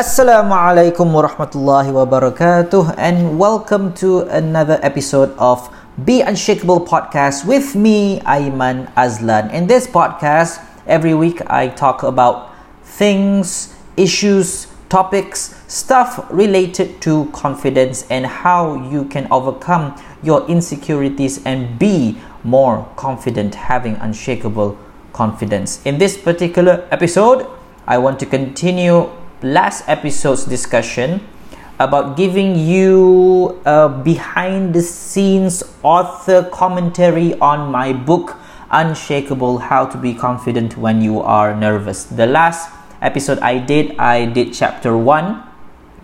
Assalamu alaikum warahmatullahi wabarakatuh and welcome to another episode of Be Unshakeable podcast with me Aiman Azlan. In this podcast, every week I talk about things, issues, topics, stuff related to confidence and how you can overcome your insecurities and be more confident having unshakable confidence. In this particular episode, I want to continue last episode's discussion about giving you a behind the scenes author commentary on my book Unshakeable How to Be Confident When You Are Nervous. The last episode I did, I did chapter 1,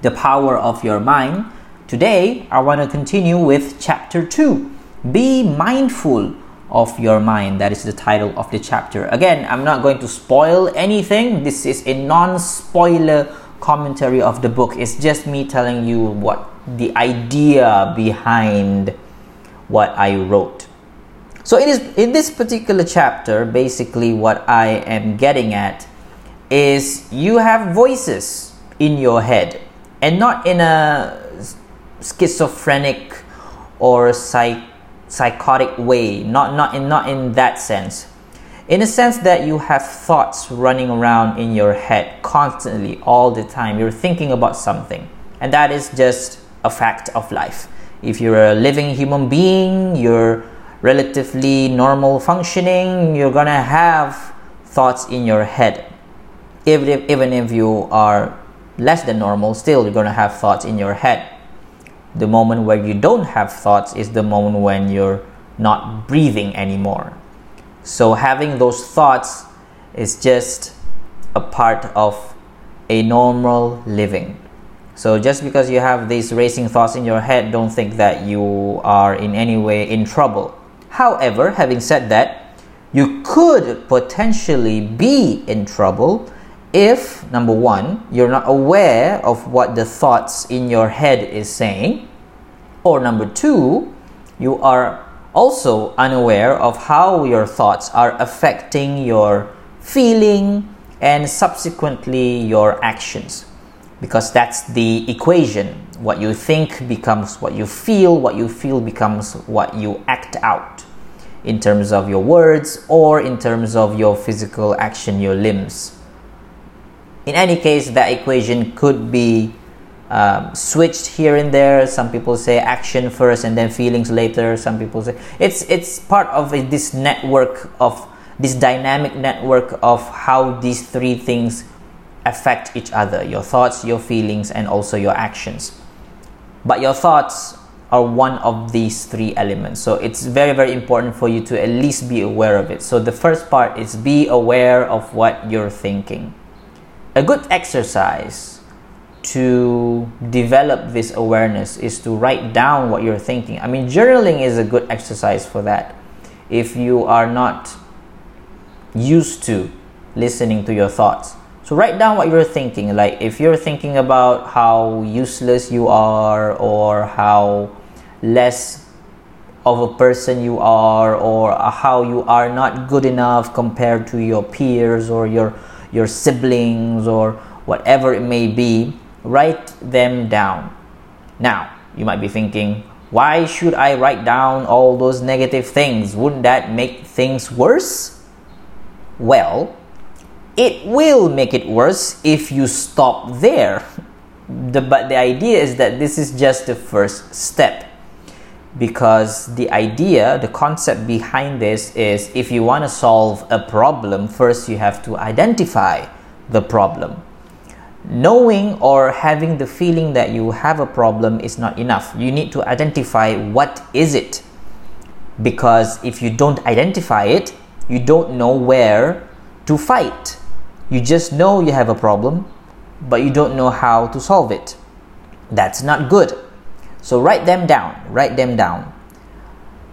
The Power of Your Mind. Today, I want to continue with chapter 2, Be Mindful of Your Mind. That is the title of the chapter. Again, I'm not going to spoil anything. This is a non spoiler commentary of the book. It's just me telling you what the idea behind what I wrote. So it is in this particular chapter, basically what I am getting at is you have voices in your head and not in a schizophrenic or psych, psychotic way, not not in not in that sense. In a sense that you have thoughts running around in your head constantly all the time. You're thinking about something. And that is just a fact of life. If you're a living human being, you're relatively normal functioning, you're gonna have thoughts in your head. Even if, even if you are less than normal, still you're gonna have thoughts in your head. The moment where you don't have thoughts is the moment when you're not breathing anymore. So having those thoughts is just a part of a normal living. So just because you have these racing thoughts in your head, don't think that you are in any way in trouble. However, having said that, you could potentially be in trouble if number 1, you're not aware of what the thoughts in your head is saying, or number 2, you are also unaware of how your thoughts are affecting your feeling and subsequently your actions because that's the equation. What you think becomes what you feel what you feel becomes what you act out in terms of your words or in terms of your physical action your limbs in any case that equation could be um, switched here and there. Some people say action first and then feelings later. Some people say it's it's part of this network of this dynamic network of how these three things affect each other. Your thoughts your feelings and also your actions. But your thoughts are one of these three elements. So it's very very important for you to at least be aware of it. So the first part is be aware of what you're thinking a good exercise to develop this awareness is to write down what you're thinking. I mean, journaling is a good exercise for that. If you are not used to listening to your thoughts, so write down what you're thinking. Like if you're thinking about how useless you are or how less of a person you are or how you are not good enough compared to your peers or your your siblings or whatever it may be write them down. Now, you might be thinking, why should I write down all those negative things? Wouldn't that make things worse? Well, it will make it worse if you stop there. The, but the idea is that this is just the first step because the idea, the concept behind this is if you want to solve a problem, first you have to identify the problem. Knowing or having the feeling that you have a problem is not enough. You need to identify what is it. Because if you don't identify it you don't know where to fight. You just know you have a problem but you don't know how to solve it. That's not good so write them down write them down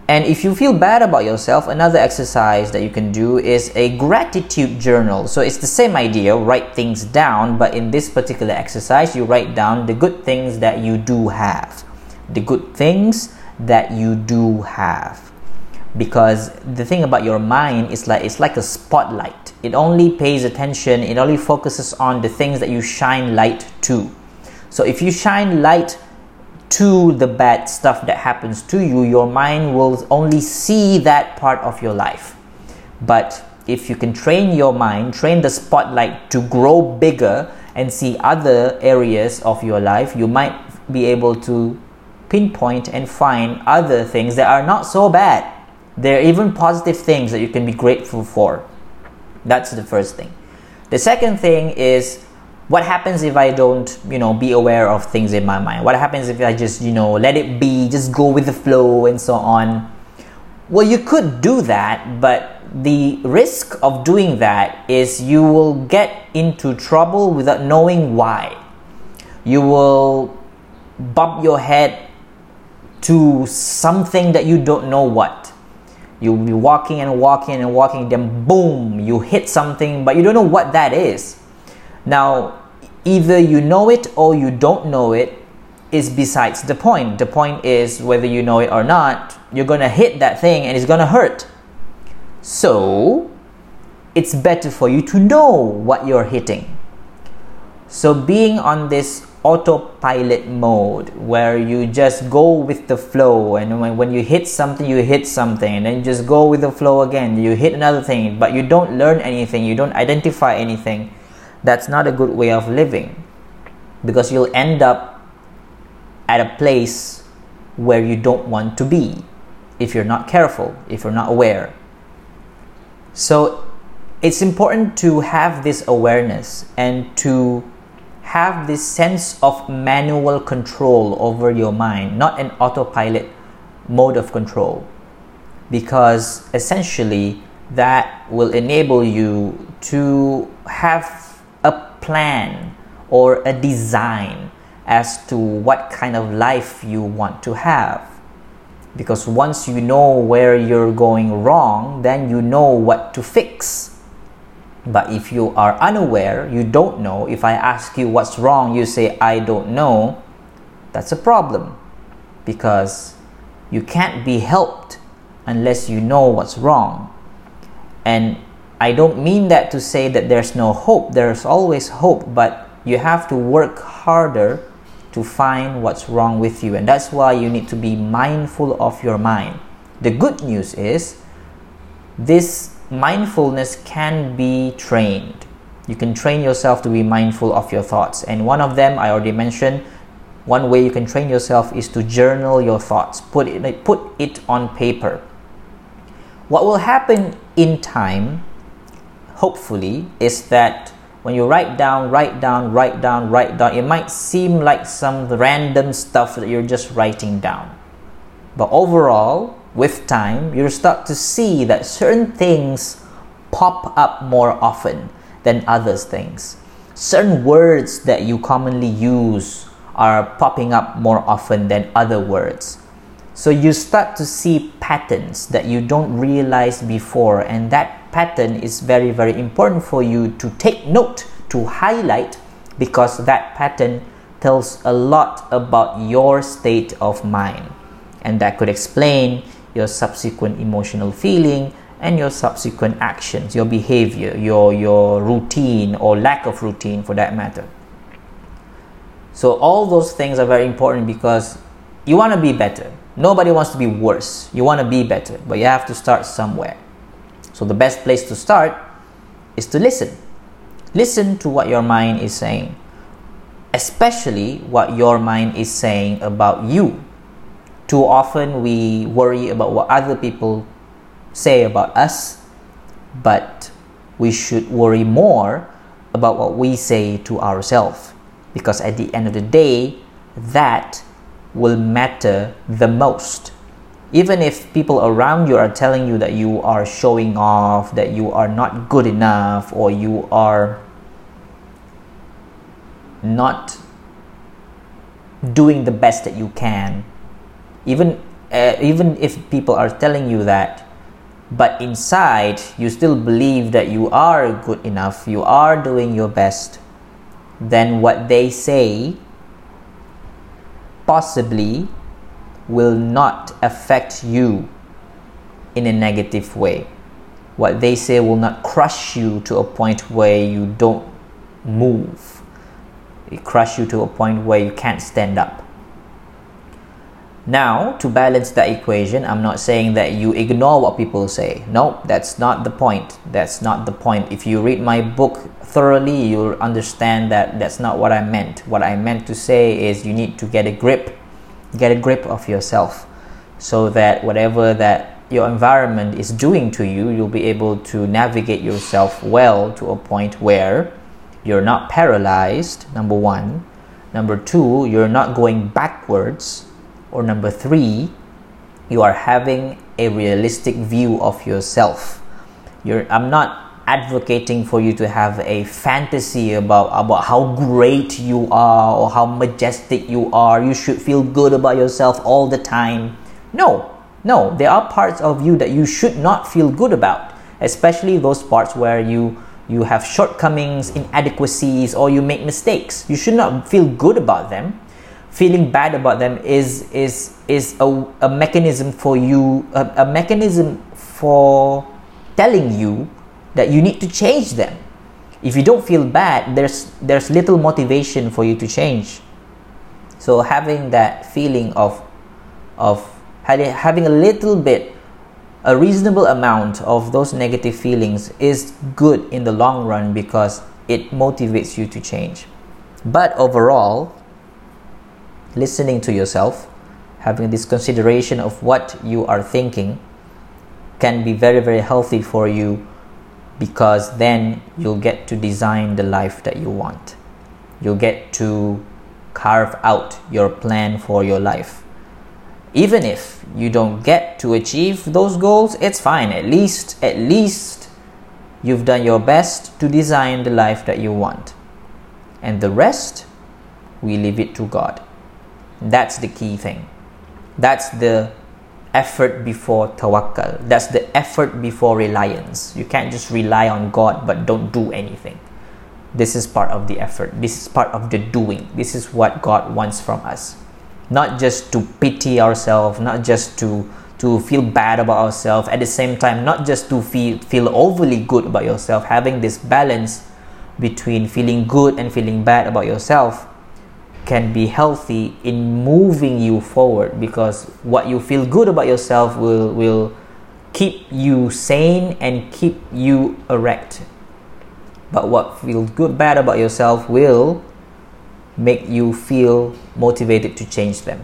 and if you feel bad about yourself, another exercise that you can do is a gratitude journal. So it's the same idea, write things down, but in this particular exercise, you write down the good things that you do have. The good things that you do have. because the thing about your mind is like it's like a spotlight it only pays attention it only focuses on the things that you shine light to so if you shine light to the bad stuff that happens to you your mind will only see that part of your life but if you can train your mind train the spotlight to grow bigger and see other areas of your life you might be able to pinpoint and find other things that are not so bad there are even positive things that you can be grateful for. That's the first thing. The second thing is what happens if I don't, you know, be aware of things in my mind? What happens if I just, you know, let it be, just go with the flow and so on? Well, you could do that, but the risk of doing that is you will get into trouble without knowing why. You will bump your head to something that you don't know what You'll be walking and walking and walking, then boom, you hit something, but you don't know what that is. Now, either you know it or you don't know it is besides the point. The point is whether you know it or not, you're gonna hit that thing and it's gonna hurt. So, it's better for you to know what you're hitting. So, being on this autopilot mode where you just go with the flow and when, when you hit something you hit something and then just go with the flow again you hit another thing but you don't learn anything you don't identify anything that's not a good way of living because you'll end up at a place where you don't want to be if you're not careful if you're not aware so it's important to have this awareness and to have this sense of manual control over your mind, not an autopilot mode of control. Because essentially, that will enable you to have plan or a design as to what kind of life you want to have. Because once you know where you're going wrong, then you know what to fix but if you are unaware, you don't know, if I ask you what's wrong, you say, I don't know, that's a problem because you can't be helped unless you know what's wrong. And I don't mean that to say that there's no hope, there's always hope, but you have to work harder to find what's wrong with you. And that's why you need to be mindful of your mind. The good news is this mindfulness can be trained. You can train yourself to be mindful of your thoughts. And one of them, I already mentioned, one way you can train yourself is to journal your thoughts, put it, put it on paper. What will happen in time, hopefully, is that when you write down, write down, write down, write down, it might seem like some random stuff that you're just writing down. But overall, with time, you start to see that certain things pop up more often than other things. Certain words that you commonly use are popping up more often than other words. So you start to see patterns that you don't realize before, and that pattern is very, very important for you to take note, to highlight, because that pattern tells a lot about your state of mind. And that could explain your subsequent emotional feeling and your subsequent actions your behavior your your routine or lack of routine for that matter so all those things are very important because you want to be better nobody wants to be worse. You want to be better but you have to start somewhere. So the best place to start is to listen. Listen to what your mind is saying. Especially what your mind is saying about you. Too often we worry about what other people say about us, but we should worry more about what we say to ourselves. Because at the end of the day, that will matter the most. Even if people around you are telling you that you are showing off, that you are not good enough, or you are not doing the best that you can, even uh, even if people are telling you that but inside you still believe that you are good enough you are doing your best then what they say possibly will not affect you in a negative way. What they say will not crush you to a point where you don't move. It crush you to a point where you can't stand up. Now, to balance that equation, I'm not saying that you ignore what people say. No, that's not the point. That's not the point. If you read my book thoroughly, you'll understand that that's not what I meant. What I meant to say is you need to get a grip, get a grip of yourself so that whatever that your environment is doing to you, you'll be able to navigate yourself well to a point where you're not paralyzed, number one. Number two, you're not going backwards or number three, you are having a realistic view of yourself. You're, I'm not advocating for you to have a fantasy about, about how great you are or how majestic you are. You should feel good about yourself all the time. No, no, there are parts of you that you should not feel good about, especially those parts where you you have shortcomings, inadequacies, or you make mistakes. You should not feel good about them feeling bad about them is is is a, a mechanism for you a, a mechanism for telling you that you need to change them. If you don't feel bad there's there's little motivation for you to change. So having that feeling of of having a little bit a reasonable amount of those negative feelings is good in the long run because it motivates you to change. But overall listening to yourself, having this consideration of what you are thinking can be very, very healthy for you because then you'll get to design the life that you want. You'll get to carve out your plan for your life. Even if you don't get to achieve those goals, it's fine. At least, at least you've done your best to design the life that you want. And the rest, we leave it to God. That's the key thing. That's the effort before tawakkal. That's the effort before reliance. You can't just rely on God but don't do anything. This is part of the effort. This is part of the doing. This is what God wants from us. Not just to pity ourselves, not just to to feel bad about ourselves at the same time not just to feel feel overly good about yourself having this balance between feeling good and feeling bad about yourself can be healthy in moving you forward because what you feel good about yourself will will keep you sane and keep you erect. But what feels good bad about yourself will make you feel motivated to change them.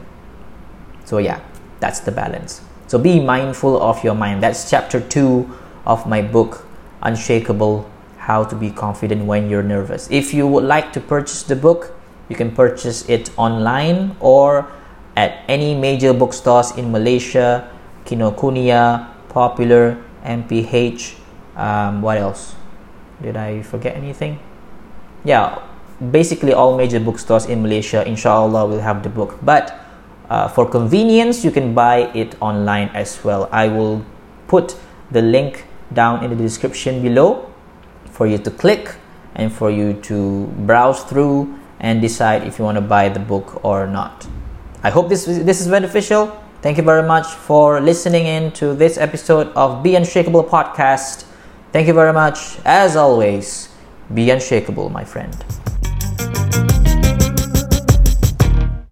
So yeah that's the balance. So be mindful of your mind. That's chapter 2 of my book unshakeable how to be confident when you're nervous. If you would like to purchase the book you can purchase it online or at any major bookstores in Malaysia, Kinokuniya, Popular, MPH. Um, what else? Did I forget anything? Yeah, basically all major bookstores in Malaysia, inshallah, will have the book. But uh, for convenience, you can buy it online as well. I will put the link down in the description below for you to click and for you to browse through and decide if you want to buy the book or not. I hope this this is beneficial. Thank you very much for listening in to this episode of Be Unshakeable podcast. Thank you very much. As always, be unshakable, my friend.